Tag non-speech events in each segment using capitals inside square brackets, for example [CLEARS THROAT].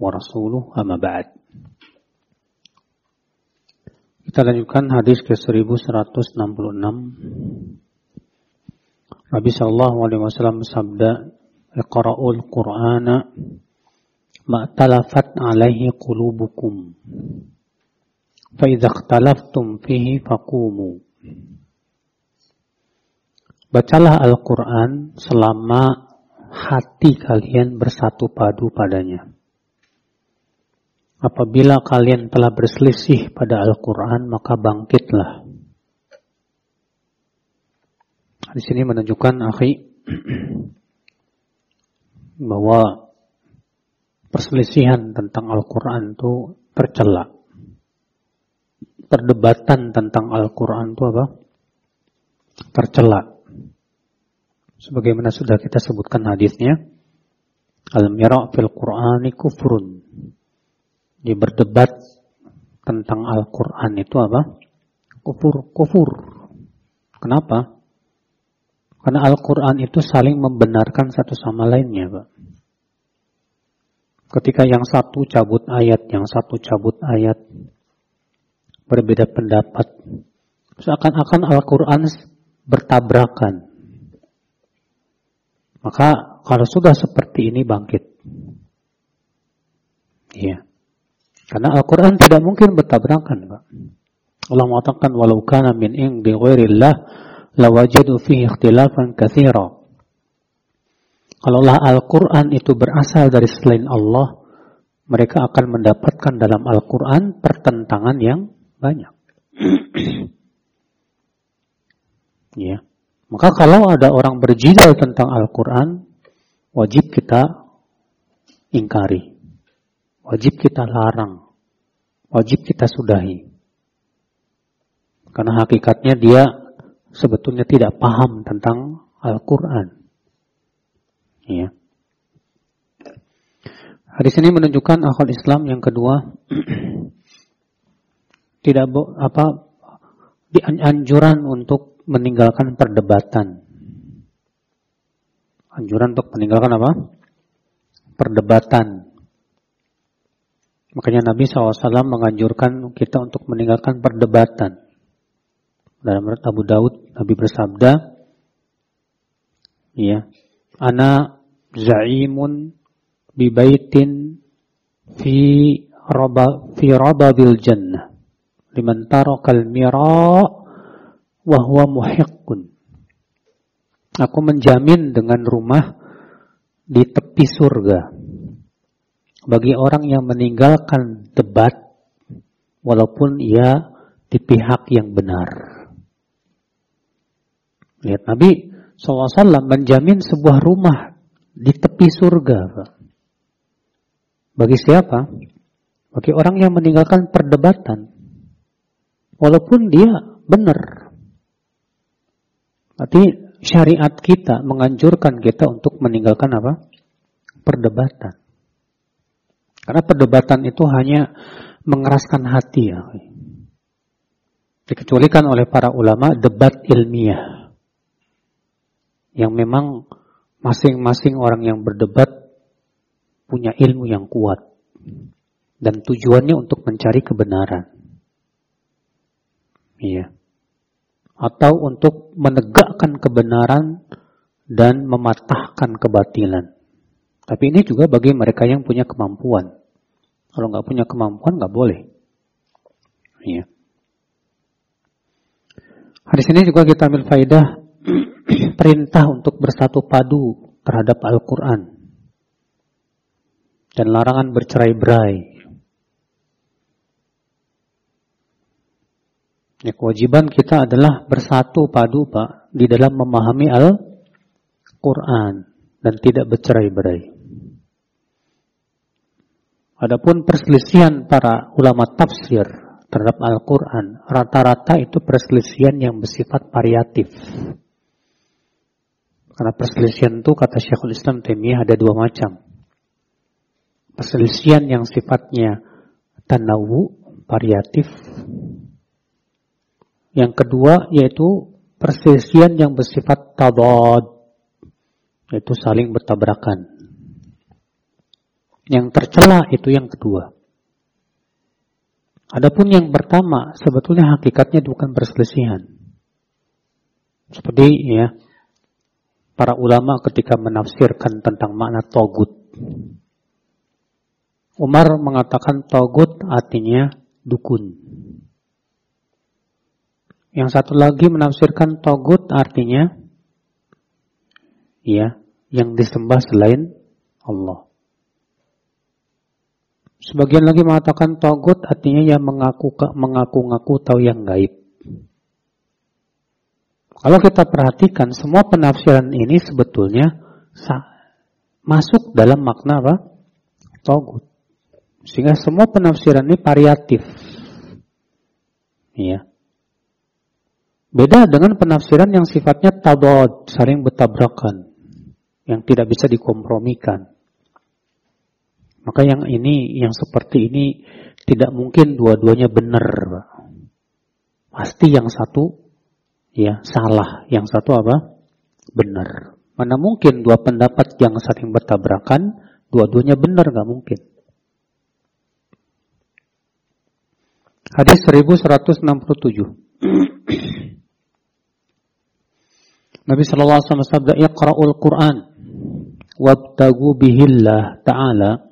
ورسوله أما بعد Kita lanjutkan hadis ke 1166. Nabi sallallahu alaihi wasallam sabda, "Iqra'ul Qur'ana ma talafat alaihi qulubukum. Fa idza ikhtalaftum fihi faqumu." Bacalah Al-Qur'an selama hati kalian bersatu padu padanya. Apabila kalian telah berselisih pada Al-Quran, maka bangkitlah. Di sini menunjukkan, akhi, [CLEARS THROAT] bahwa perselisihan tentang Al-Quran itu tercela. Perdebatan tentang Al-Quran itu apa? Tercela. Sebagaimana sudah kita sebutkan hadisnya, Al-mira' fil Qur'ani kufrun di berdebat tentang Al-Quran itu apa? Kufur, kufur. Kenapa? Karena Al-Quran itu saling membenarkan satu sama lainnya, Pak. Ketika yang satu cabut ayat, yang satu cabut ayat, berbeda pendapat, seakan-akan Al-Quran bertabrakan. Maka kalau sudah seperti ini bangkit. Iya. Karena Al-Quran tidak mungkin bertabrakan. Pak. Allah mengatakan, walau kana min indi ghairillah, lawajadu fihi ikhtilafan kathira. Kalau Al-Quran itu berasal dari selain Allah, mereka akan mendapatkan dalam Al-Quran pertentangan yang banyak. [CLEARS THROAT] ya. Maka kalau ada orang berjidal tentang Al-Quran, wajib kita ingkari. Wajib kita larang. Wajib kita sudahi. Karena hakikatnya dia sebetulnya tidak paham tentang Al-Quran. Ya. Hadis ini menunjukkan akal Islam yang kedua [CLEARS THROAT] tidak apa dianjuran untuk meninggalkan perdebatan. Anjuran untuk meninggalkan apa? Perdebatan. Makanya Nabi SAW menganjurkan kita untuk meninggalkan perdebatan. Dalam menurut Abu Daud, Nabi bersabda, ya, Ana za'imun bibaitin fi raba fi rababil jannah liman tarakal mira wa huwa muhiqqun. Aku menjamin dengan rumah di tepi surga bagi orang yang meninggalkan debat walaupun ia di pihak yang benar. Lihat Nabi SAW menjamin sebuah rumah di tepi surga. Bagi siapa? Bagi orang yang meninggalkan perdebatan. Walaupun dia benar. Berarti syariat kita menganjurkan kita untuk meninggalkan apa? Perdebatan. Karena perdebatan itu hanya mengeraskan hati ya. Dikecualikan oleh para ulama debat ilmiah. Yang memang masing-masing orang yang berdebat punya ilmu yang kuat. Dan tujuannya untuk mencari kebenaran. Iya. Atau untuk menegakkan kebenaran dan mematahkan kebatilan. Tapi ini juga bagi mereka yang punya kemampuan. Kalau nggak punya kemampuan nggak boleh. Ya. Hadis ini juga kita ambil faidah [CLEARS THROAT] perintah untuk bersatu padu terhadap Al-Quran dan larangan bercerai-berai. Ya, kewajiban kita adalah bersatu padu Pak di dalam memahami Al-Quran dan tidak bercerai-berai. Adapun perselisihan para ulama tafsir terhadap Al-Quran, rata-rata itu perselisihan yang bersifat variatif. Karena perselisihan itu kata Syekhul Islam Taimiyah ada dua macam. Perselisihan yang sifatnya tanawu, variatif. Yang kedua yaitu perselisihan yang bersifat tabad, yaitu saling bertabrakan. Yang tercela itu yang kedua. Adapun yang pertama sebetulnya hakikatnya bukan perselisihan. Seperti ya para ulama ketika menafsirkan tentang makna togut. Umar mengatakan togut artinya dukun. Yang satu lagi menafsirkan togut artinya ya yang disembah selain Allah. Sebagian lagi mengatakan togut artinya yang mengaku mengaku-ngaku tahu yang gaib. Kalau kita perhatikan semua penafsiran ini sebetulnya masuk dalam makna apa? Togut. Sehingga semua penafsiran ini variatif. Iya. Beda dengan penafsiran yang sifatnya tabad, saling bertabrakan. Yang tidak bisa dikompromikan. Maka yang ini, yang seperti ini tidak mungkin dua-duanya benar. Pasti yang satu ya salah, yang satu apa? Benar. Mana mungkin dua pendapat yang saling bertabrakan, dua-duanya benar nggak mungkin. Hadis 1167. [CLEARS THROAT] Nabi sallallahu alaihi wasallam bersabda, "Iqra'ul Qur'an wabtagu bihillah ta'ala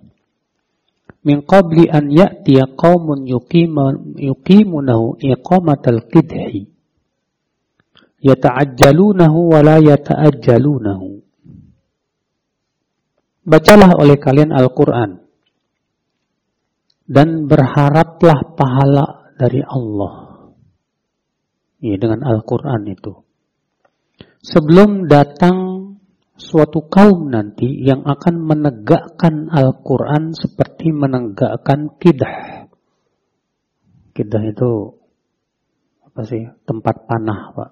min qabli an ya'tiya qaumun yuqimunahu iqamatal qidhi yata'ajjalunahu wa la yata'ajjalunahu Bacalah oleh kalian Al-Quran dan berharaplah pahala dari Allah. Ya, dengan Al-Quran itu. Sebelum datang suatu kaum nanti yang akan menegakkan Al-Quran seperti menegakkan kidah. Kidah itu apa sih? Tempat panah, Pak.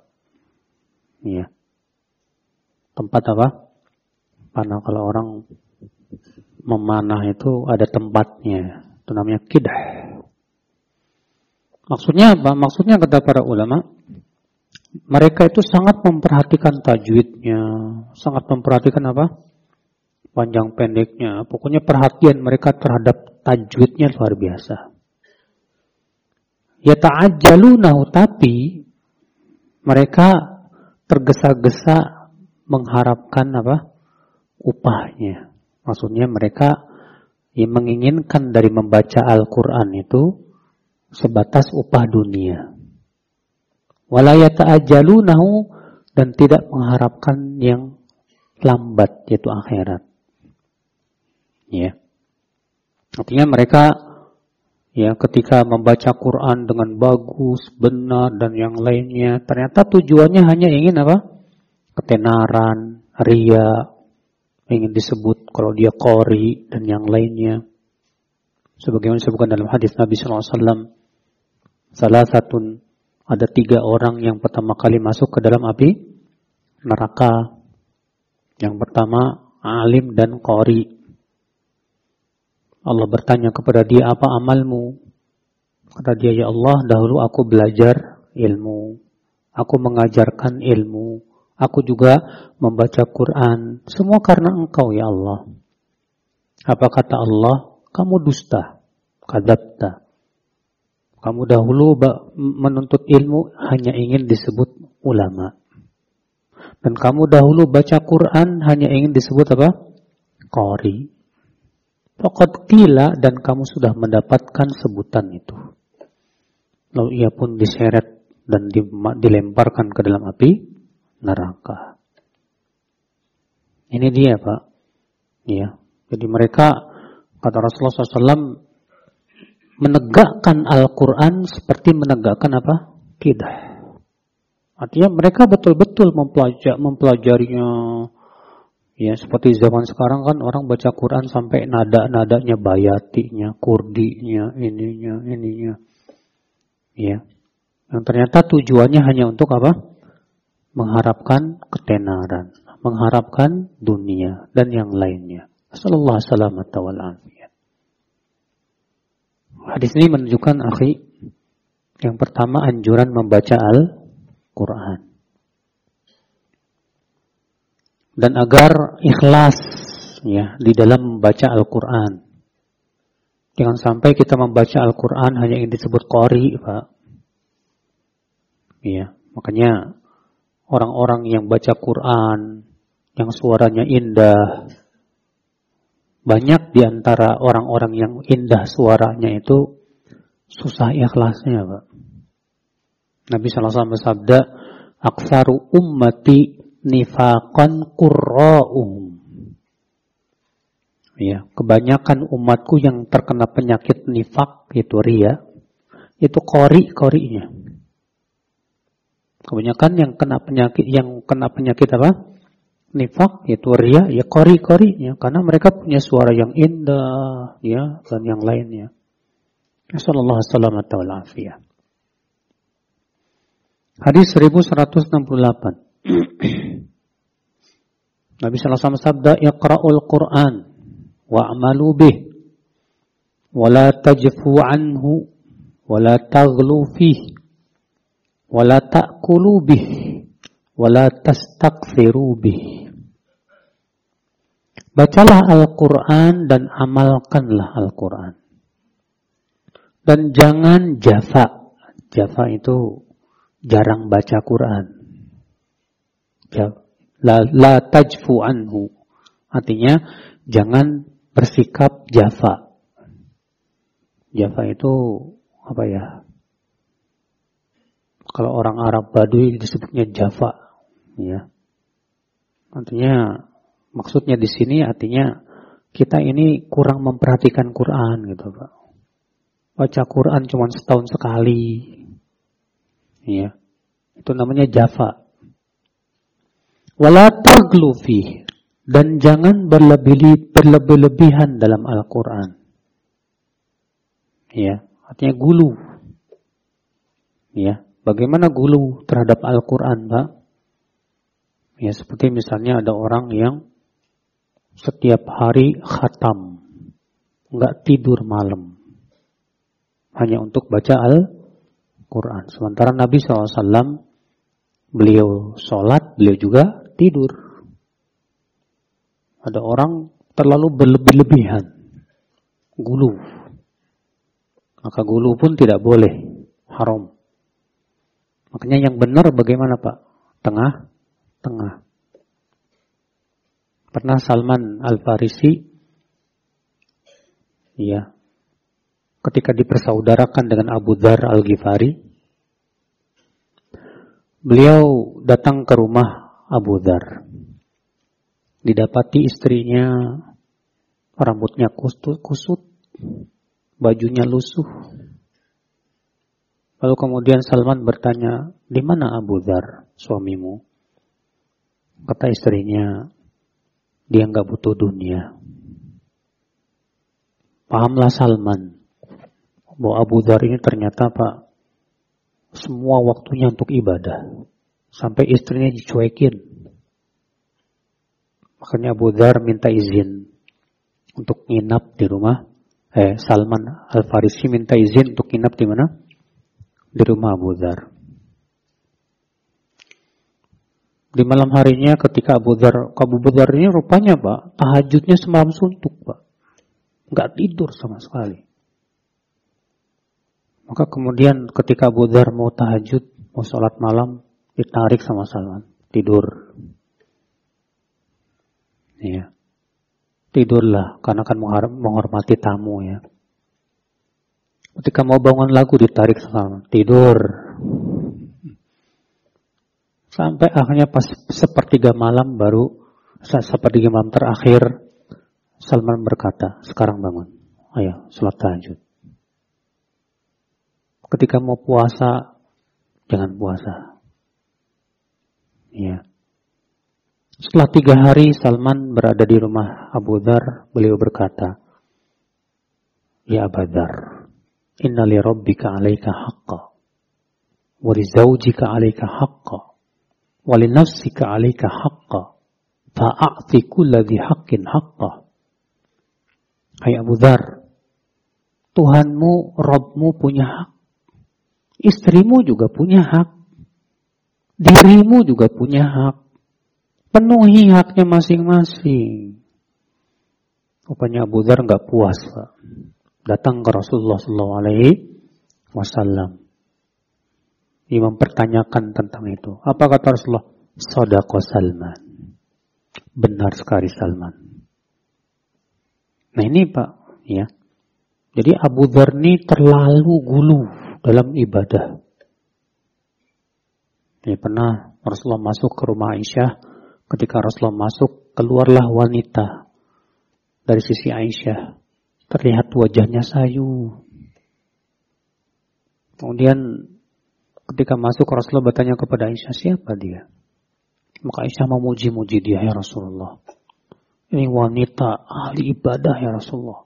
Iya. Tempat apa? Panah kalau orang memanah itu ada tempatnya. Itu namanya kidah. Maksudnya apa? Maksudnya kata para ulama, mereka itu sangat memperhatikan tajwidnya, sangat memperhatikan apa? Panjang pendeknya. Pokoknya perhatian mereka terhadap tajwidnya luar biasa. Ya ta'ajjalunahu tapi mereka tergesa-gesa mengharapkan apa? upahnya. Maksudnya mereka yang menginginkan dari membaca Al-Quran itu sebatas upah dunia walayata'ajjalunahu dan tidak mengharapkan yang lambat yaitu akhirat. Ya. Artinya mereka ya ketika membaca Quran dengan bagus, benar dan yang lainnya, ternyata tujuannya hanya ingin apa? Ketenaran, ria, ingin disebut kalau dia kori dan yang lainnya. Sebagaimana disebutkan dalam hadis Nabi SAW, salah satu ada tiga orang yang pertama kali masuk ke dalam api neraka. Yang pertama, alim dan qori. Allah bertanya kepada dia, apa amalmu? Kata dia, ya Allah, dahulu aku belajar ilmu. Aku mengajarkan ilmu. Aku juga membaca Quran. Semua karena engkau, ya Allah. Apa kata Allah? Kamu dusta. Kadabta. Kamu dahulu menuntut ilmu hanya ingin disebut ulama. Dan kamu dahulu baca Quran hanya ingin disebut apa? Qari. Pokok kila dan kamu sudah mendapatkan sebutan itu. Lalu ia pun diseret dan dilemparkan ke dalam api neraka. Ini dia Pak. Ya. Jadi mereka kata Rasulullah SAW menegakkan Al-Quran seperti menegakkan apa? Kidah. Artinya mereka betul-betul mempelajari, mempelajarinya Ya, seperti zaman sekarang kan orang baca Quran sampai nada-nadanya bayatinya, kurdinya, ininya, ininya. Ya. Yang ternyata tujuannya hanya untuk apa? Mengharapkan ketenaran, mengharapkan dunia dan yang lainnya. Sallallahu alaihi Hadis ini menunjukkan akhi yang pertama anjuran membaca Al-Qur'an. dan agar ikhlas ya di dalam membaca Al-Qur'an. Jangan sampai kita membaca Al-Qur'an hanya yang disebut qori, Pak. Ya, makanya orang-orang yang baca Quran yang suaranya indah banyak di antara orang-orang yang indah suaranya itu susah ikhlasnya, Pak. Nabi wasallam bersabda, "Aksaru ummati nifaqan qurra'uhum. Ya, kebanyakan umatku yang terkena penyakit nifak itu ria, itu kori-korinya. Kebanyakan yang kena penyakit yang kena penyakit apa? Nifak itu ria, ya kori-korinya karena mereka punya suara yang indah, ya dan yang lainnya. Sallallahu alaihi wasallam Hadis 1168. [CLEARS THROAT] Nabi sallallahu alaihi wasallam sabda, "Iqra'ul Qur'an wa'malu bih wa la tajfu anhu wa la taghlu fih wa la ta'kulu bih wa la tastakthiru bih." Bacalah Al-Quran dan amalkanlah Al-Quran. Dan jangan jafa. Jafa itu jarang baca Quran. La, la tajfu anhu. Artinya jangan bersikap jafa. Jafa itu apa ya? Kalau orang Arab Baduy disebutnya jafa, ya. Artinya maksudnya di sini artinya kita ini kurang memperhatikan Quran gitu, Pak. Baca Quran cuma setahun sekali. Ya. Itu namanya jafa. Wala taglufi dan jangan berlebih berlebih-lebihan dalam Al-Qur'an. Ya, artinya gulu. Ya, bagaimana gulu terhadap Al-Qur'an, Pak? Ya, seperti misalnya ada orang yang setiap hari khatam, nggak tidur malam, hanya untuk baca Al-Quran. Sementara Nabi SAW, beliau sholat, beliau juga tidur. Ada orang terlalu berlebih-lebihan. Gulu. Maka gulu pun tidak boleh. Haram. Makanya yang benar bagaimana Pak? Tengah? Tengah. Pernah Salman Al-Farisi ya, ketika dipersaudarakan dengan Abu Dhar Al-Ghifari, beliau datang ke rumah Abu Dhar. Didapati istrinya rambutnya kusut, bajunya lusuh. Lalu kemudian Salman bertanya, di mana Abu Dhar, suamimu? Kata istrinya, dia nggak butuh dunia. Pahamlah Salman bahwa Abu Dhar ini ternyata Pak semua waktunya untuk ibadah. Sampai istrinya dicuekin. Makanya Abu Dhar minta izin untuk nginap di rumah. Eh, Salman Al-Farisi minta izin untuk nginap di mana? Di rumah Abu Dhar. Di malam harinya ketika Abu Dhar, Abu Dhar ini rupanya Pak, tahajudnya semalam suntuk Pak. Nggak tidur sama sekali. Maka kemudian ketika Abu Dhar mau tahajud, mau sholat malam, ditarik sama Salman tidur ya tidurlah karena kan menghormati tamu ya ketika mau bangun lagu ditarik sama Salman tidur sampai akhirnya pas sepertiga malam baru sepertiga malam terakhir Salman berkata sekarang bangun. Ayo sholat tahajud. Ketika mau puasa jangan puasa. Ya. Setelah tiga hari Salman berada di rumah Abu Dhar, beliau berkata, Ya Abu Dhar, inna li rabbika alaika haqqa, wa alaika haqqa, wa li nafsika alaika haqqa, fa'a'ti kulla dhi haqqin haqqa. Hai Abu Dhar, Tuhanmu, Robmu punya hak. Istrimu juga punya hak. Dirimu juga punya hak. Penuhi haknya masing-masing. Rupanya Abu Dhar nggak puas, Pak. Datang ke Rasulullah SAW. Dia mempertanyakan tentang itu. Apa kata Rasulullah? Sodako Salman. Benar sekali Salman. Nah ini Pak, ya. Jadi Abu Dhar ini terlalu gulu dalam ibadah. Ya, pernah Rasulullah masuk ke rumah Aisyah. Ketika Rasulullah masuk, keluarlah wanita dari sisi Aisyah. Terlihat wajahnya sayu. Kemudian ketika masuk Rasulullah bertanya kepada Aisyah, siapa dia? Maka Aisyah memuji-muji dia, ya Rasulullah. Ini wanita ahli ibadah ya Rasulullah.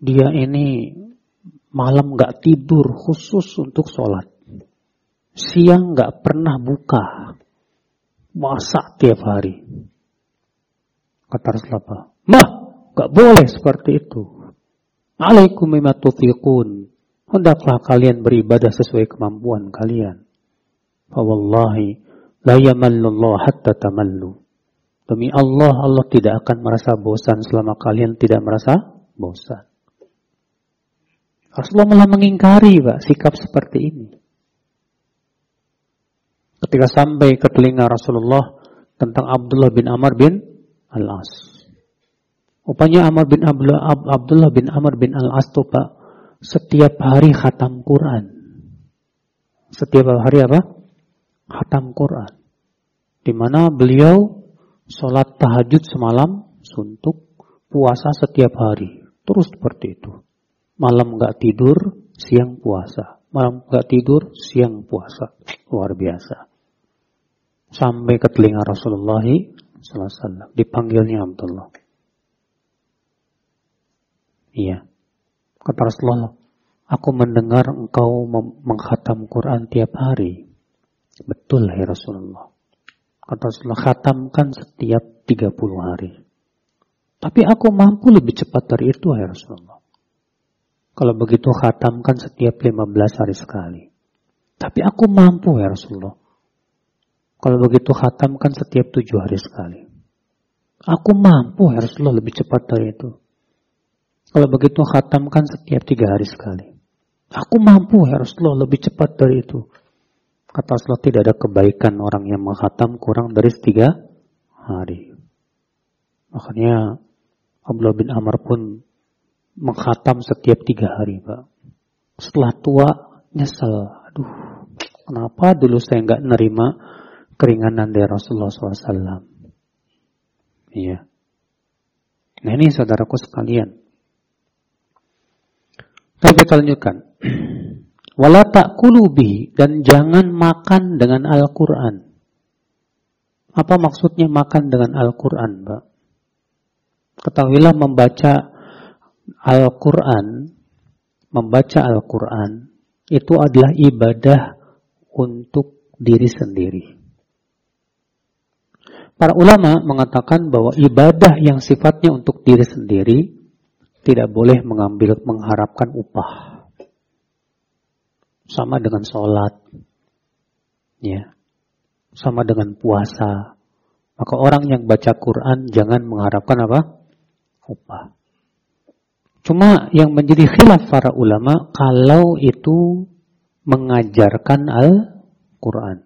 Dia ini malam gak tidur khusus untuk sholat. Siang nggak pernah buka. Masak tiap hari. Kata Rasulullah, Mah, nggak boleh seperti itu. Alaikum tutiqun. Hendaklah kalian beribadah sesuai kemampuan kalian. Fawallahi la yamallullah hatta tamallu. Demi Allah, Allah tidak akan merasa bosan selama kalian tidak merasa bosan. Rasulullah malah mengingkari Pak, sikap seperti ini ketika sampai ke telinga Rasulullah tentang Abdullah bin Amr bin Al-As. Rupanya Amr bin Abdullah, Abdullah bin Amr bin Al-As itu Pak, setiap hari khatam Quran. Setiap hari apa? Khatam Quran. Di mana beliau sholat tahajud semalam suntuk, puasa setiap hari. Terus seperti itu. Malam nggak tidur, siang puasa. Malam nggak tidur, siang puasa. Luar biasa sampai ke telinga Rasulullah SAW. Dipanggilnya Abdullah. Iya. Kata Rasulullah, aku mendengar engkau menghatam Quran tiap hari. Betul ya Rasulullah. Kata Rasulullah, khatamkan setiap 30 hari. Tapi aku mampu lebih cepat dari itu ya Rasulullah. Kalau begitu khatamkan setiap 15 hari sekali. Tapi aku mampu ya Rasulullah. Kalau begitu khatamkan setiap tujuh hari sekali. Aku mampu ya Rasulullah lebih cepat dari itu. Kalau begitu khatamkan setiap tiga hari sekali. Aku mampu ya Rasulullah lebih cepat dari itu. Kata Rasulullah tidak ada kebaikan orang yang menghatam kurang dari tiga hari. Makanya Abdullah bin Amr pun menghatam setiap tiga hari, Pak. Setelah tua, nyesel. Aduh, kenapa dulu saya nggak nerima keringanan dari Rasulullah SAW. Iya. Nah ini saudaraku sekalian. Tapi kita lanjutkan. Wala ta'kulubi dan jangan makan dengan Al-Quran. Apa maksudnya makan dengan Al-Quran, Mbak? Ketahuilah membaca Al-Quran, membaca Al-Quran, itu adalah ibadah untuk diri sendiri. Para ulama mengatakan bahwa ibadah yang sifatnya untuk diri sendiri tidak boleh mengambil mengharapkan upah. Sama dengan sholat, ya, sama dengan puasa. Maka orang yang baca Quran jangan mengharapkan apa? Upah. Cuma yang menjadi khilaf para ulama kalau itu mengajarkan Al-Quran.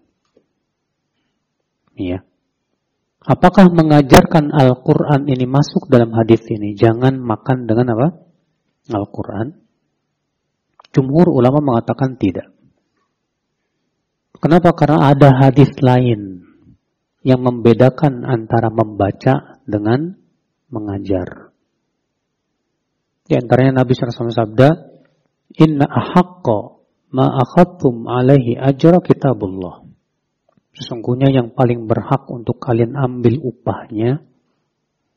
Ya. Apakah mengajarkan Al-Quran ini masuk dalam hadis ini? Jangan makan dengan apa? Al-Quran. Jumhur ulama mengatakan tidak. Kenapa? Karena ada hadis lain yang membedakan antara membaca dengan mengajar. Di antaranya Nabi SAW sabda, Inna ahakka ma alaihi ajra kitabullah. Sesungguhnya yang paling berhak untuk kalian ambil upahnya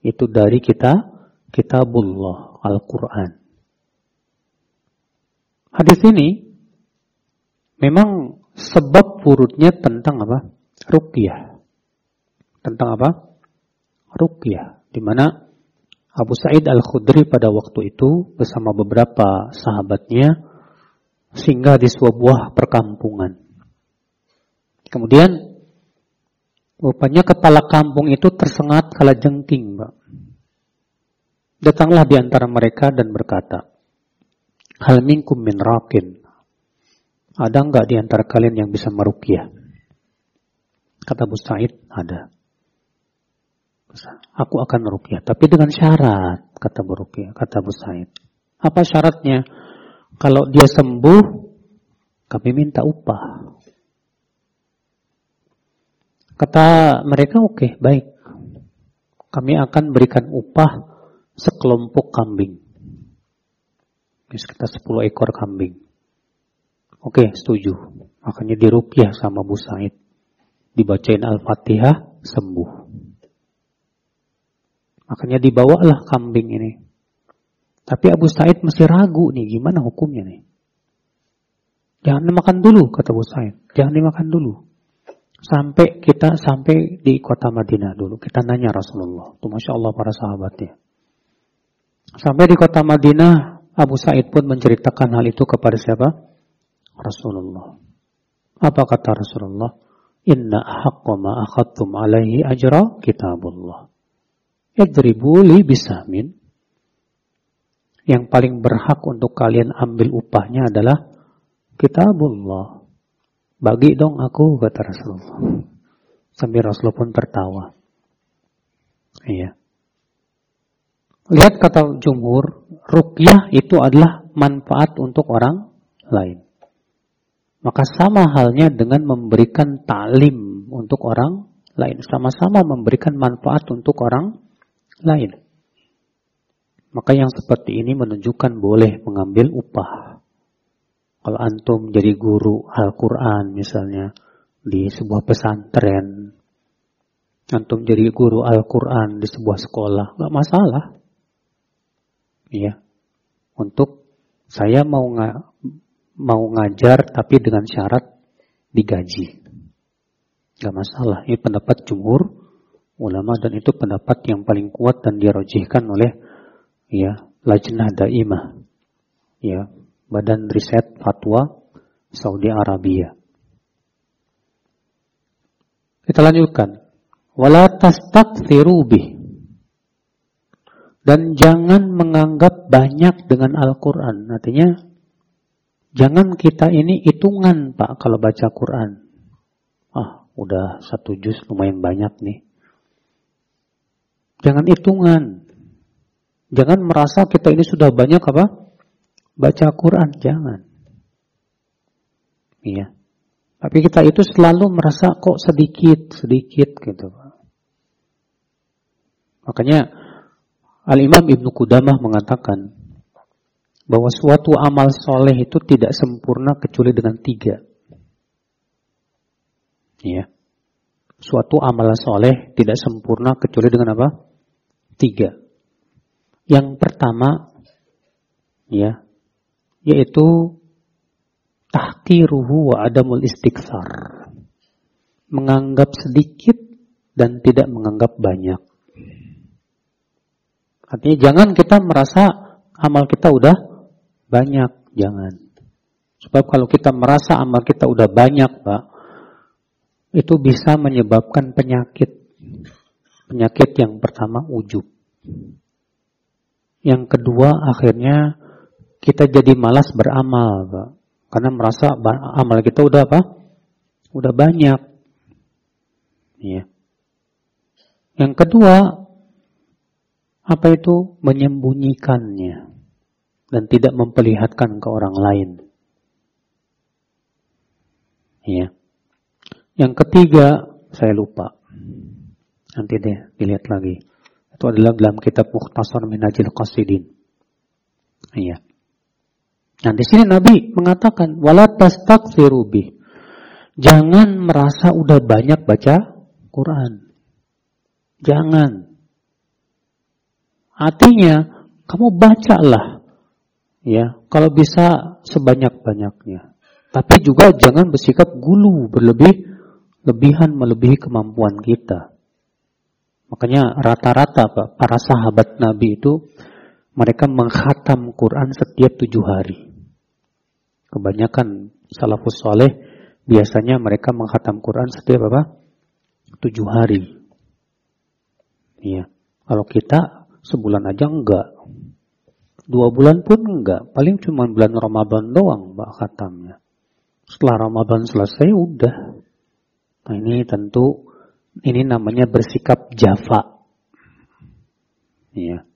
itu dari kita kitabullah Al-Quran. Hadis ini memang sebab urutnya tentang apa? Ruqyah. Tentang apa? Ruqyah. Di mana Abu Sa'id Al-Khudri pada waktu itu bersama beberapa sahabatnya singgah di sebuah perkampungan. Kemudian rupanya kepala kampung itu tersengat kala jengking, Mbak. Datanglah di antara mereka dan berkata, Hal minkum min rakin. Ada enggak di antara kalian yang bisa merukyah? Kata Abu Sa'id, ada. Aku akan merukyah, tapi dengan syarat, kata Abu Rukyah, kata Abu Sa'id. Apa syaratnya? Kalau dia sembuh, kami minta upah. Kata mereka, oke, okay, baik. Kami akan berikan upah sekelompok kambing. Sekitar 10 ekor kambing. Oke, okay, setuju. Makanya dirupiah sama Bu Said. Dibacain Al-Fatihah, sembuh. Makanya dibawalah kambing ini. Tapi Abu Said masih ragu nih, gimana hukumnya nih? Jangan dimakan dulu, kata Abu Said. Jangan dimakan dulu. Sampai kita sampai di kota Madinah dulu. Kita nanya Rasulullah. Tuh Masya Allah para sahabatnya. Sampai di kota Madinah, Abu Said pun menceritakan hal itu kepada siapa? Rasulullah. Apa kata Rasulullah? Inna haqqa ma akhadtum alaihi ajra kitabullah. Yadribu li bisamin. Yang paling berhak untuk kalian ambil upahnya adalah kitabullah. Bagi dong aku, kata Rasulullah. Sambil Rasulullah pun tertawa. Iya. Lihat kata jumhur, rukyah itu adalah manfaat untuk orang lain. Maka sama halnya dengan memberikan taklim untuk orang lain. Sama-sama memberikan manfaat untuk orang lain. Maka yang seperti ini menunjukkan boleh mengambil upah. Kalau antum jadi guru Al-Quran misalnya di sebuah pesantren, antum jadi guru Al-Quran di sebuah sekolah, nggak masalah. Iya, untuk saya mau nga, mau ngajar tapi dengan syarat digaji, nggak masalah. Ini pendapat jumhur ulama dan itu pendapat yang paling kuat dan dirojihkan oleh ya lajnah daimah ya Badan Riset Fatwa Saudi Arabia. Kita lanjutkan. Wala tastakthiru Dan jangan menganggap banyak dengan Al-Quran. Artinya, jangan kita ini hitungan Pak kalau baca Quran. Ah, udah satu juz lumayan banyak nih. Jangan hitungan. Jangan merasa kita ini sudah banyak apa? Baca Quran, jangan. Iya. Tapi kita itu selalu merasa kok sedikit, sedikit gitu. Makanya Al-Imam Ibnu Qudamah mengatakan bahwa suatu amal soleh itu tidak sempurna kecuali dengan tiga. Ya. Suatu amal soleh tidak sempurna kecuali dengan apa? Tiga. Yang pertama, ya, yaitu tahqiruhu wa adamul istiksar. Menganggap sedikit dan tidak menganggap banyak. Artinya jangan kita merasa amal kita udah banyak, jangan. Sebab kalau kita merasa amal kita udah banyak, Pak, itu bisa menyebabkan penyakit. Penyakit yang pertama ujub. Yang kedua akhirnya kita jadi malas beramal, Pak. Karena merasa amal kita udah apa? Udah banyak. Ya. Yang kedua, apa itu? Menyembunyikannya. Dan tidak memperlihatkan ke orang lain. Ya. Yang ketiga, saya lupa. Nanti deh, dilihat lagi. Itu adalah dalam kitab Mukhtasar Minajil Qasidin. Iya. Nah, di sini Nabi mengatakan wala tastaghfiru Jangan merasa udah banyak baca Quran. Jangan. Artinya, kamu bacalah. Ya, kalau bisa sebanyak-banyaknya. Tapi juga jangan bersikap gulu, berlebih, lebihan melebihi kemampuan kita. Makanya rata-rata para sahabat Nabi itu mereka menghatam Quran setiap tujuh hari. Kebanyakan salafus soleh biasanya mereka menghatam Quran setiap apa? Tujuh hari. Iya. Kalau kita sebulan aja enggak. Dua bulan pun enggak. Paling cuma bulan Ramadan doang mbak khatamnya. Setelah Ramadan selesai udah. Nah ini tentu ini namanya bersikap jafa. Iya.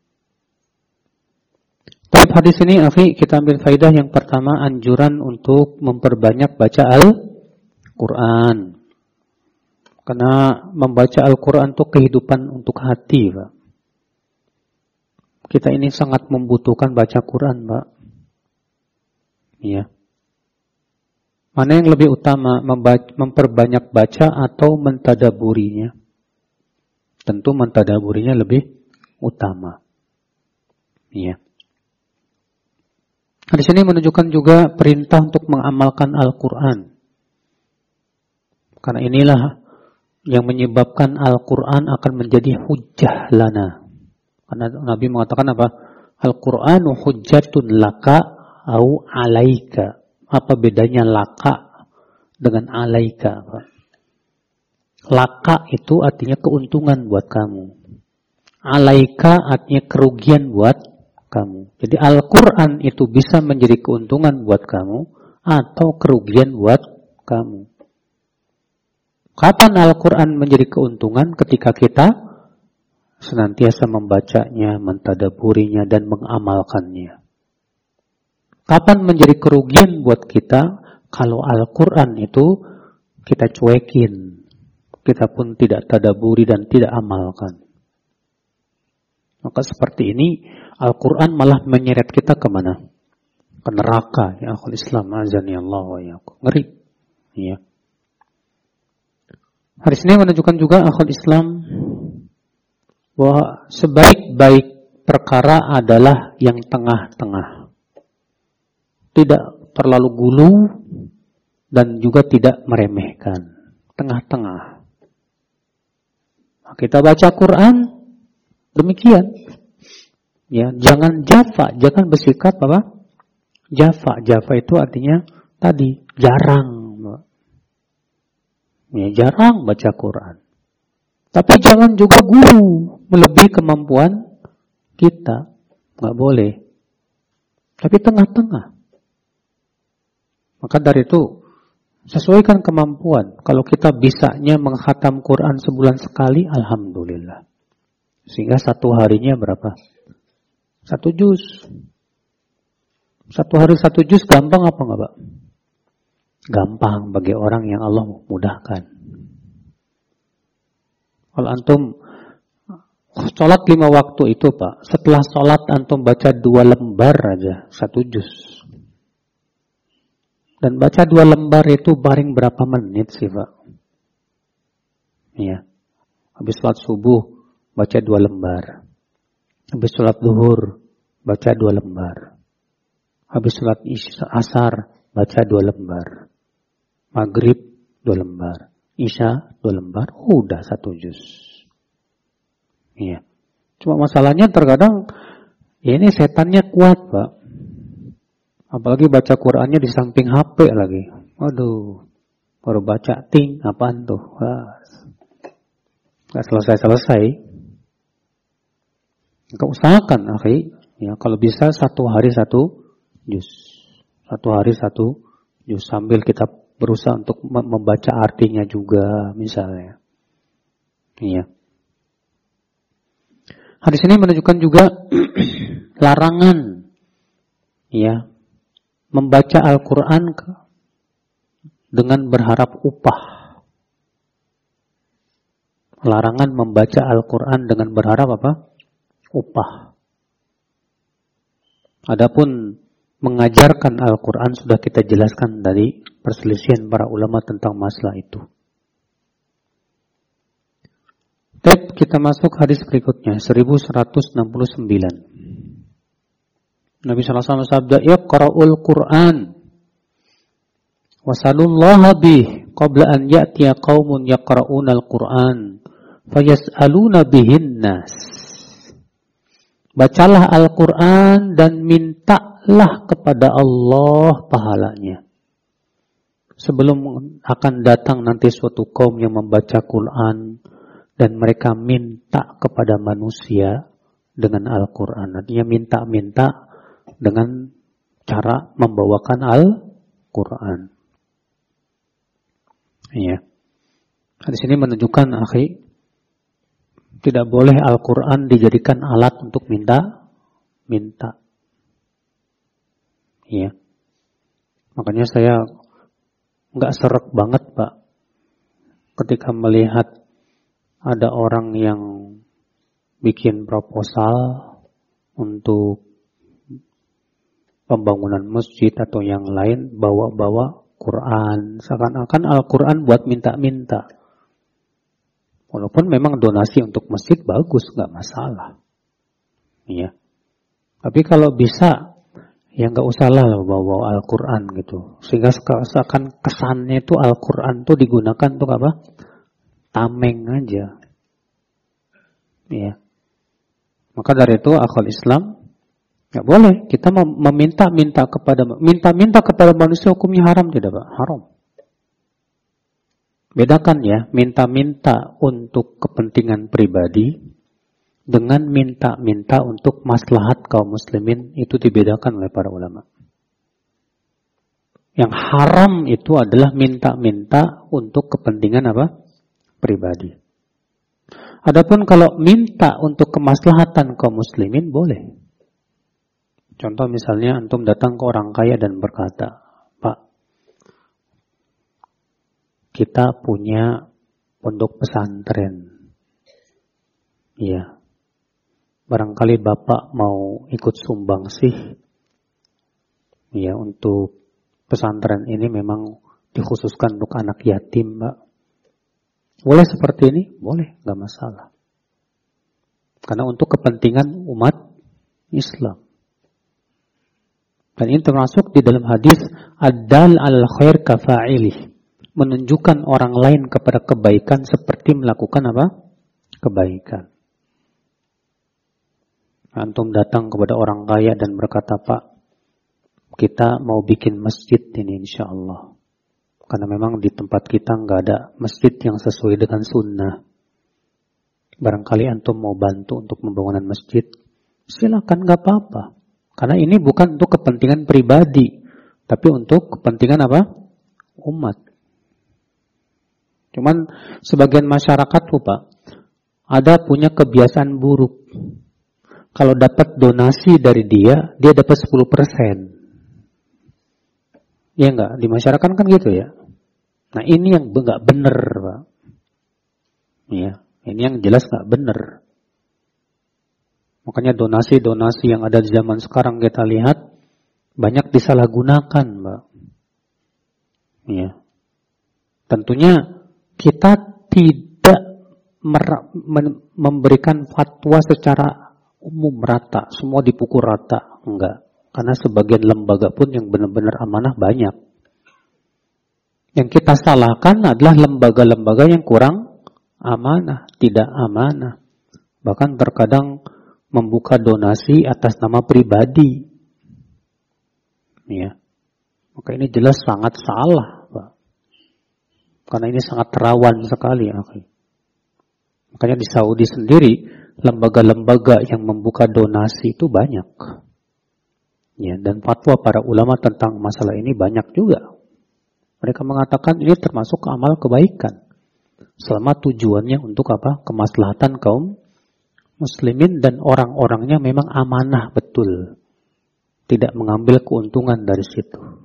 Dalam hadis ini, Afi, kita ambil faidah yang pertama, anjuran untuk memperbanyak baca Al-Quran. Karena membaca Al-Quran itu kehidupan untuk hati, Pak. Kita ini sangat membutuhkan baca Quran, Pak. Iya. Mana yang lebih utama, memperbanyak baca atau mentadaburinya? Tentu mentadaburinya lebih utama. Iya. Di sini menunjukkan juga perintah untuk mengamalkan Al-Quran. Karena inilah yang menyebabkan Al-Quran akan menjadi hujah lana. Karena Nabi mengatakan apa? Al-Quranu hujjatun laka au alaika. Apa bedanya laka dengan alaika? Laka itu artinya keuntungan buat kamu. Alaika artinya kerugian buat kamu. Jadi Al-Quran itu bisa menjadi keuntungan buat kamu atau kerugian buat kamu. Kapan Al-Quran menjadi keuntungan? Ketika kita senantiasa membacanya, mentadaburinya, dan mengamalkannya. Kapan menjadi kerugian buat kita? Kalau Al-Quran itu kita cuekin. Kita pun tidak tadaburi dan tidak amalkan. Maka seperti ini Al-Quran malah menyeret kita ke mana? Ke neraka. Ya akhul Islam azani Allah wa yakum. Ngeri. Ya. Hadis ini menunjukkan juga akhul Islam bahwa sebaik-baik perkara adalah yang tengah-tengah. Tidak terlalu gulu dan juga tidak meremehkan. Tengah-tengah. Nah, kita baca Quran, Demikian. Ya, jangan jafa, jangan bersikap apa? Jafa, jafa itu artinya tadi jarang. Ya, jarang baca Quran. Tapi jangan juga guru melebihi kemampuan kita. Nggak boleh. Tapi tengah-tengah. Maka dari itu, sesuaikan kemampuan. Kalau kita bisanya menghatam Quran sebulan sekali, Alhamdulillah. Sehingga satu harinya berapa? Satu jus. Satu hari satu jus gampang apa enggak Pak? Gampang bagi orang yang Allah mudahkan. Kalau antum sholat lima waktu itu Pak, setelah sholat antum baca dua lembar aja, satu jus. Dan baca dua lembar itu baring berapa menit sih Pak? Iya. Habis sholat subuh, baca dua lembar. Habis sholat duhur, baca dua lembar. Habis sholat asar, baca dua lembar. Maghrib, dua lembar. Isya, dua lembar. Udah satu juz. Iya. Cuma masalahnya terkadang, ya ini setannya kuat, Pak. Apalagi baca Qurannya di samping HP lagi. Waduh, baru baca ting, apaan tuh? Wah, gak selesai-selesai. Maka usahakan, akhi, ya kalau bisa satu hari satu juz. Satu hari satu juz sambil kita berusaha untuk membaca artinya juga misalnya. Iya. Hadis ini menunjukkan juga [CLEARS THROAT] larangan ya membaca Al-Qur'an dengan berharap upah. Larangan membaca Al-Qur'an dengan berharap apa? upah. Adapun mengajarkan Al-Quran sudah kita jelaskan dari perselisihan para ulama tentang masalah itu. Ted, kita masuk hadis berikutnya, 1169. Nabi SAW sabda, Iqra'ul Qur'an. Wasalullaha bih qabla an ya'tiya qaumun yaqra'unal Qur'an fayas'aluna bihin nas. Bacalah Al-Quran dan mintalah kepada Allah pahalanya. Sebelum akan datang nanti suatu kaum yang membaca Quran dan mereka minta kepada manusia dengan Al-Quran. Artinya minta-minta dengan cara membawakan Al-Quran. Iya. Di sini menunjukkan, akhi, tidak boleh Al-Quran dijadikan alat untuk minta, minta. Iya. Makanya saya nggak serak banget, Pak, ketika melihat ada orang yang bikin proposal untuk pembangunan masjid atau yang lain bawa-bawa Quran. Seakan-akan Al-Quran buat minta-minta. Walaupun memang donasi untuk masjid bagus, nggak masalah. Iya. Tapi kalau bisa, ya nggak usah lah bawa Al-Quran gitu. Sehingga seakan kesannya itu Al-Quran tuh digunakan untuk apa? Tameng aja. Iya. Maka dari itu akal Islam nggak boleh kita meminta-minta kepada minta-minta kepada manusia hukumnya haram tidak pak? Haram. Bedakan ya, minta-minta untuk kepentingan pribadi dengan minta-minta untuk maslahat kaum muslimin itu dibedakan oleh para ulama. Yang haram itu adalah minta-minta untuk kepentingan apa? Pribadi. Adapun kalau minta untuk kemaslahatan kaum muslimin boleh. Contoh misalnya antum datang ke orang kaya dan berkata, kita punya pondok pesantren. Iya. Barangkali Bapak mau ikut sumbang sih. Ya, untuk pesantren ini memang dikhususkan untuk anak yatim, Mbak. Boleh seperti ini? Boleh, nggak masalah. Karena untuk kepentingan umat Islam. Dan ini termasuk di dalam hadis adal al khair kafa'ilih menunjukkan orang lain kepada kebaikan seperti melakukan apa? Kebaikan. Antum datang kepada orang kaya dan berkata, Pak, kita mau bikin masjid ini insya Allah. Karena memang di tempat kita nggak ada masjid yang sesuai dengan sunnah. Barangkali antum mau bantu untuk pembangunan masjid, silakan nggak apa-apa. Karena ini bukan untuk kepentingan pribadi, tapi untuk kepentingan apa? Umat. Cuman sebagian masyarakat lupa. Ada punya kebiasaan buruk. Kalau dapat donasi dari dia, dia dapat 10%. Ya enggak? Di masyarakat kan gitu ya. Nah ini yang enggak benar, Pak. Ya, ini yang jelas enggak benar. Makanya donasi-donasi yang ada di zaman sekarang kita lihat banyak disalahgunakan, Mbak. Ya. Tentunya kita tidak memberikan fatwa secara umum rata, semua dipukul rata, enggak. Karena sebagian lembaga pun yang benar-benar amanah banyak. Yang kita salahkan adalah lembaga-lembaga yang kurang amanah, tidak amanah. Bahkan terkadang membuka donasi atas nama pribadi. Ya. Maka ini jelas sangat salah. Karena ini sangat rawan sekali. Okay. Makanya di Saudi sendiri, lembaga-lembaga yang membuka donasi itu banyak. Ya, dan fatwa para ulama tentang masalah ini banyak juga. Mereka mengatakan ini termasuk amal kebaikan. Selama tujuannya untuk apa? Kemaslahatan kaum muslimin dan orang-orangnya memang amanah betul. Tidak mengambil keuntungan dari situ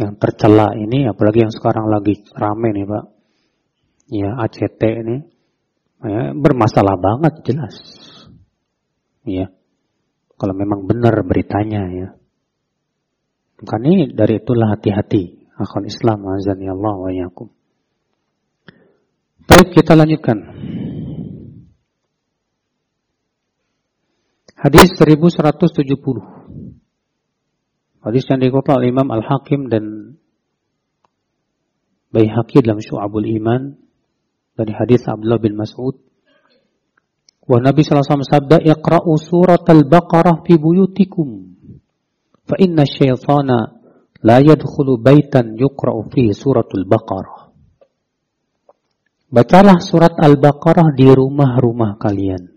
yang tercela ini, apalagi yang sekarang lagi rame nih Pak, ya ACT ini, ya, bermasalah banget jelas. Ya, kalau memang benar beritanya ya. Maka ini dari itulah hati-hati. Akhul Islam azani Allah wa yakum. Baik, kita lanjutkan. Hadis 1170. Hadis yang dikutip oleh Imam Al-Hakim dan Baihaqi dalam Syu'abul Iman dari hadis Abdullah bin Mas'ud. Wa Nabi wasallam sabda, "Iqra'u surat Al-Baqarah fi buyutikum, fa inna syaitana la yadkhulu baitan yuqra'u fi suratul Baqarah." Bacalah surat Al-Baqarah di rumah-rumah kalian.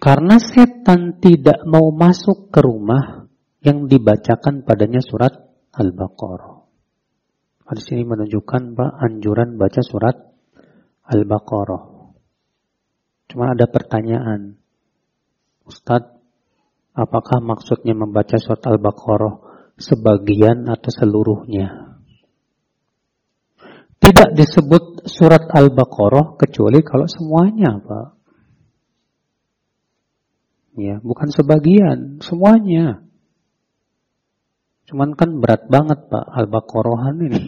Karena setan tidak mau masuk ke rumah yang dibacakan padanya surat Al-Baqarah. Hadis ini menunjukkan Pak anjuran baca surat Al-Baqarah. Cuma ada pertanyaan. Ustadz, apakah maksudnya membaca surat Al-Baqarah sebagian atau seluruhnya? Tidak disebut surat Al-Baqarah kecuali kalau semuanya, Pak. Ya, bukan sebagian, semuanya. Cuman kan berat banget Pak Al-Baqarahan ini.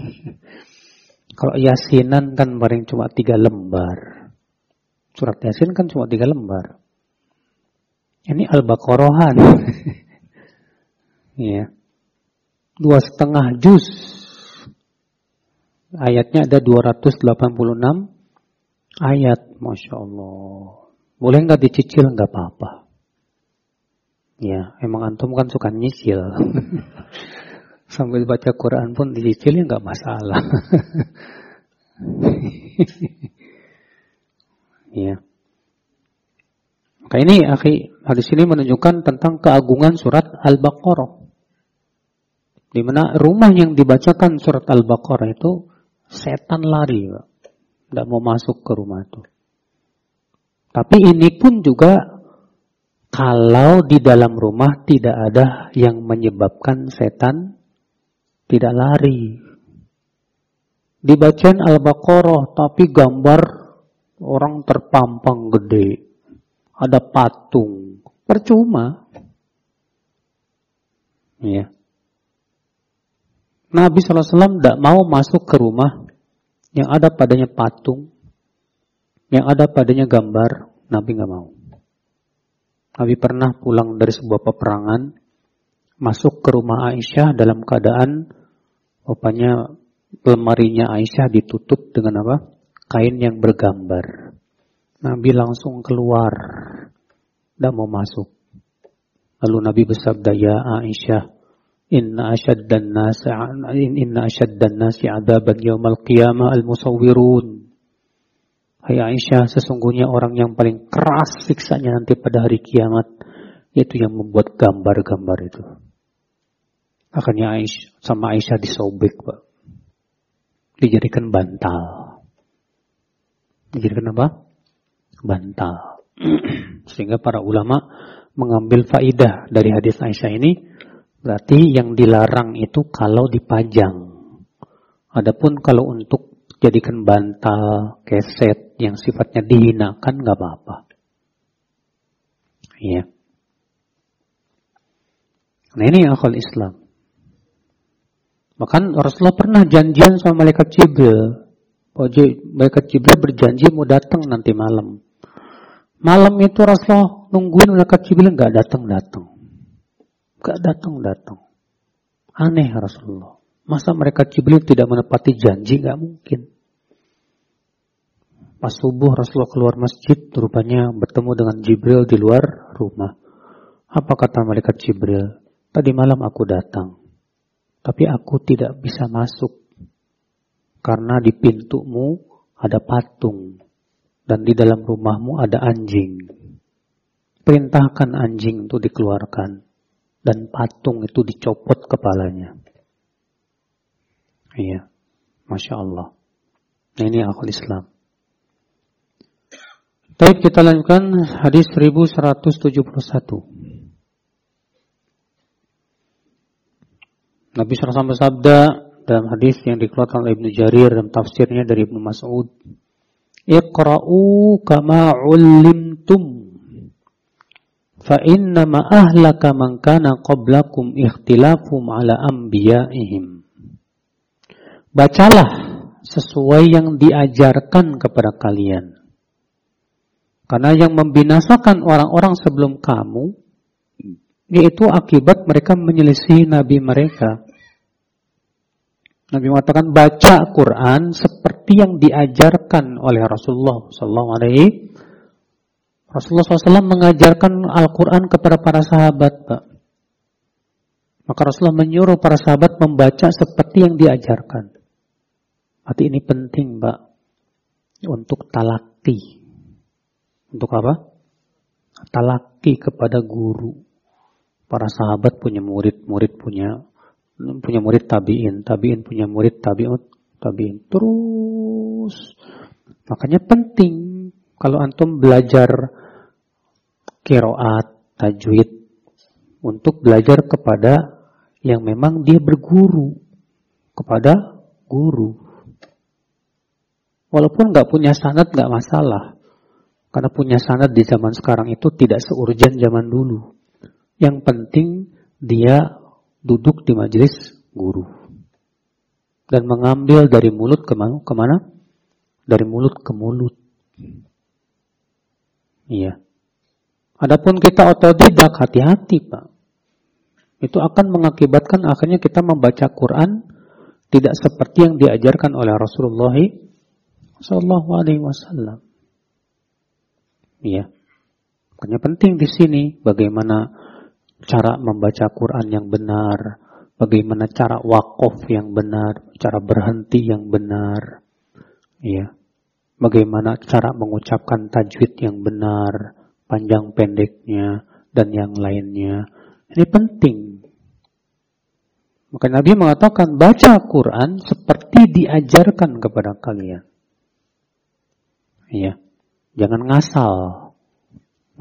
[LAUGHS] Kalau Yasinan kan paling cuma tiga lembar. Surat Yasin kan cuma tiga lembar. Ini Al-Baqarahan. [LAUGHS] ya. Dua setengah juz. Ayatnya ada 286 ayat. Masya Allah. Boleh nggak dicicil? Nggak apa-apa. Ya, emang antum kan suka nyicil. [LAUGHS] Sambil baca Quran pun dicicil ya nggak masalah. [LAUGHS] ya. Maka ini akhi, hadis ini menunjukkan tentang keagungan surat Al-Baqarah. Di mana rumah yang dibacakan surat Al-Baqarah itu setan lari, Tidak mau masuk ke rumah itu. Tapi ini pun juga kalau di dalam rumah tidak ada yang menyebabkan setan tidak lari. Dibacain Al-Baqarah tapi gambar orang terpampang gede. Ada patung. Percuma. Ya. Nabi SAW tidak mau masuk ke rumah yang ada padanya patung, yang ada padanya gambar. Nabi nggak mau. Nabi pernah pulang dari sebuah peperangan, masuk ke rumah Aisyah dalam keadaan rupanya lemarinya Aisyah ditutup dengan apa? Kain yang bergambar. Nabi langsung keluar, tidak mau masuk. Lalu Nabi bersabda, Ya Aisyah, Inna asyaddan nasi, inna asyaddan nasi adaban yawmal qiyamah al-musawwirun. Hai Aisyah, sesungguhnya orang yang paling keras siksanya nanti pada hari kiamat, yaitu yang membuat gambar-gambar itu. Akhirnya Aisyah, sama Aisyah disobek, Pak. Dijadikan bantal. Dijadikan apa? Bantal. [CLEARS THROAT] Sehingga para ulama mengambil faidah dari hadis Aisyah ini, berarti yang dilarang itu kalau dipajang. Adapun kalau untuk jadikan bantal, keset yang sifatnya dihinakan nggak apa-apa. Iya. Nah ini akal Islam. Bahkan Rasulullah pernah janjian sama malaikat Jibril. Malaikat Jibril berjanji mau datang nanti malam. Malam itu Rasulullah nungguin malaikat Jibril nggak datang datang, nggak datang datang. Aneh Rasulullah. Masa mereka Jibril tidak menepati janji? Nggak mungkin. Pas subuh Rasulullah keluar masjid, rupanya bertemu dengan Jibril di luar rumah. Apa kata malaikat Jibril? Tadi malam aku datang, tapi aku tidak bisa masuk karena di pintumu ada patung dan di dalam rumahmu ada anjing. Perintahkan anjing itu dikeluarkan dan patung itu dicopot kepalanya. Iya, masya Allah. Nah, ini akal Islam. Baik, kita lanjutkan hadis 1171. Nabi SAW bersabda dalam hadis yang dikeluarkan oleh Ibnu Jarir dalam tafsirnya dari Ibnu Mas'ud. Iqra'u kama ulimtum. fa inna ma ahlaka man kana qablakum ikhtilafum ala anbiya'ihim. Bacalah sesuai yang diajarkan kepada kalian. Karena yang membinasakan orang-orang sebelum kamu yaitu akibat mereka menyelisih nabi mereka. Nabi mengatakan baca Quran seperti yang diajarkan oleh Rasulullah Sallallahu Alaihi Rasulullah SAW mengajarkan Al-Quran kepada para sahabat. Maka Rasulullah menyuruh para sahabat membaca seperti yang diajarkan. Arti ini penting, Pak. Untuk talaki. Untuk apa? Talaki kepada guru. Para sahabat punya murid, murid punya punya murid tabiin, tabiin punya murid tabiut, tabiin. Terus makanya penting kalau antum belajar kiroat, tajwid untuk belajar kepada yang memang dia berguru kepada guru. Walaupun nggak punya sanad nggak masalah, karena punya sanad di zaman sekarang itu tidak seurgen zaman dulu. Yang penting dia duduk di majelis guru dan mengambil dari mulut ke mana? Ke mana? Dari mulut ke mulut. Iya. Adapun kita otodidak, hati-hati Pak. Itu akan mengakibatkan akhirnya kita membaca Quran tidak seperti yang diajarkan oleh Rasulullah Sallallahu Alaihi Wasallam. Iya. Makanya penting di sini bagaimana cara membaca Quran yang benar, bagaimana cara wakaf yang benar, cara berhenti yang benar. Iya. Bagaimana cara mengucapkan tajwid yang benar, panjang pendeknya, dan yang lainnya. Ini penting. Maka Nabi mengatakan baca Quran seperti diajarkan kepada kalian. Iya. Jangan ngasal.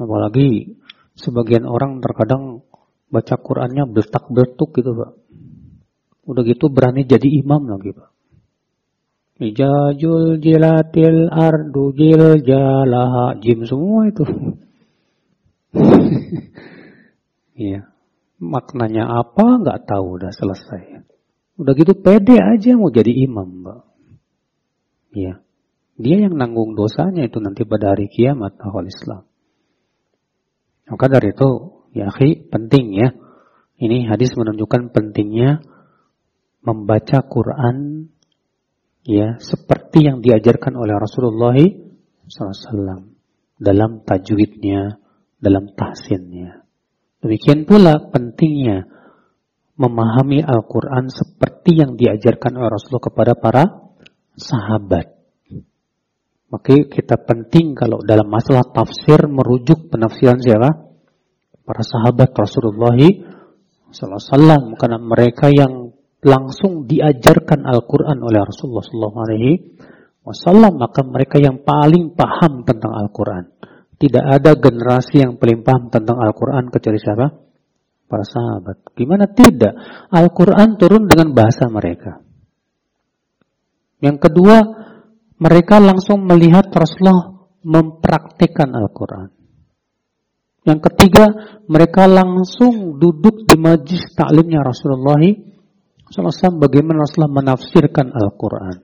Apalagi sebagian orang terkadang baca Qurannya beltak-beltuk gitu Pak. Udah gitu berani jadi imam lagi Pak. Ijajul jilatil ardu jil jalaha jim semua itu. [LAUGHS] Iya. Maknanya apa nggak tahu udah selesai. Udah gitu pede aja mau jadi imam, Mbak. Iya. Dia yang nanggung dosanya itu nanti pada hari kiamat awal Islam. Maka dari itu, ya akhi, penting ya. Ini hadis menunjukkan pentingnya membaca Quran ya seperti yang diajarkan oleh Rasulullah SAW dalam tajwidnya, dalam tahsinnya. Demikian pula pentingnya memahami Al-Quran seperti yang diajarkan oleh Rasulullah kepada para sahabat. Maka kita penting kalau dalam masalah tafsir merujuk penafsiran siapa? Para sahabat Rasulullah SAW. Karena mereka yang langsung diajarkan Al-Quran oleh Rasulullah SAW. Maka mereka yang paling paham tentang Al-Quran. Tidak ada generasi yang paling paham tentang Al-Quran kecuali siapa? Para sahabat. Gimana tidak? Al-Quran turun dengan bahasa mereka. Yang kedua, mereka langsung melihat Rasulullah mempraktikkan Al-Quran. Yang ketiga, mereka langsung duduk di majlis taklimnya Rasulullah SAW bagaimana Rasulullah menafsirkan Al-Quran.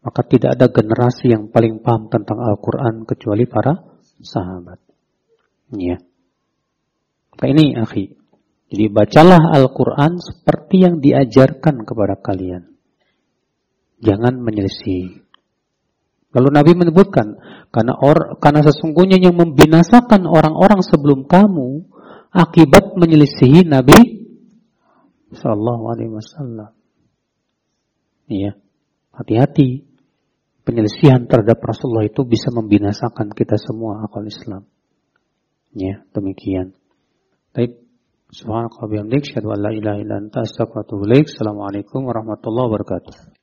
Maka tidak ada generasi yang paling paham tentang Al-Quran kecuali para sahabat. Ya. Maka ini akhi. Jadi bacalah Al-Quran seperti yang diajarkan kepada kalian. Jangan menyelisih. Lalu Nabi menyebutkan, karena or, karena sesungguhnya yang membinasakan orang-orang sebelum kamu akibat menyelisihi Nabi Sallallahu Alaihi Wasallam. Iya, hati-hati penyelesaian terhadap Rasulullah itu bisa membinasakan kita semua akal Islam. Ya, demikian. Baik. Subhanallahi wa bihamdihi, asyhadu an la ilaha illa anta, ilaik. Assalamualaikum warahmatullahi wabarakatuh.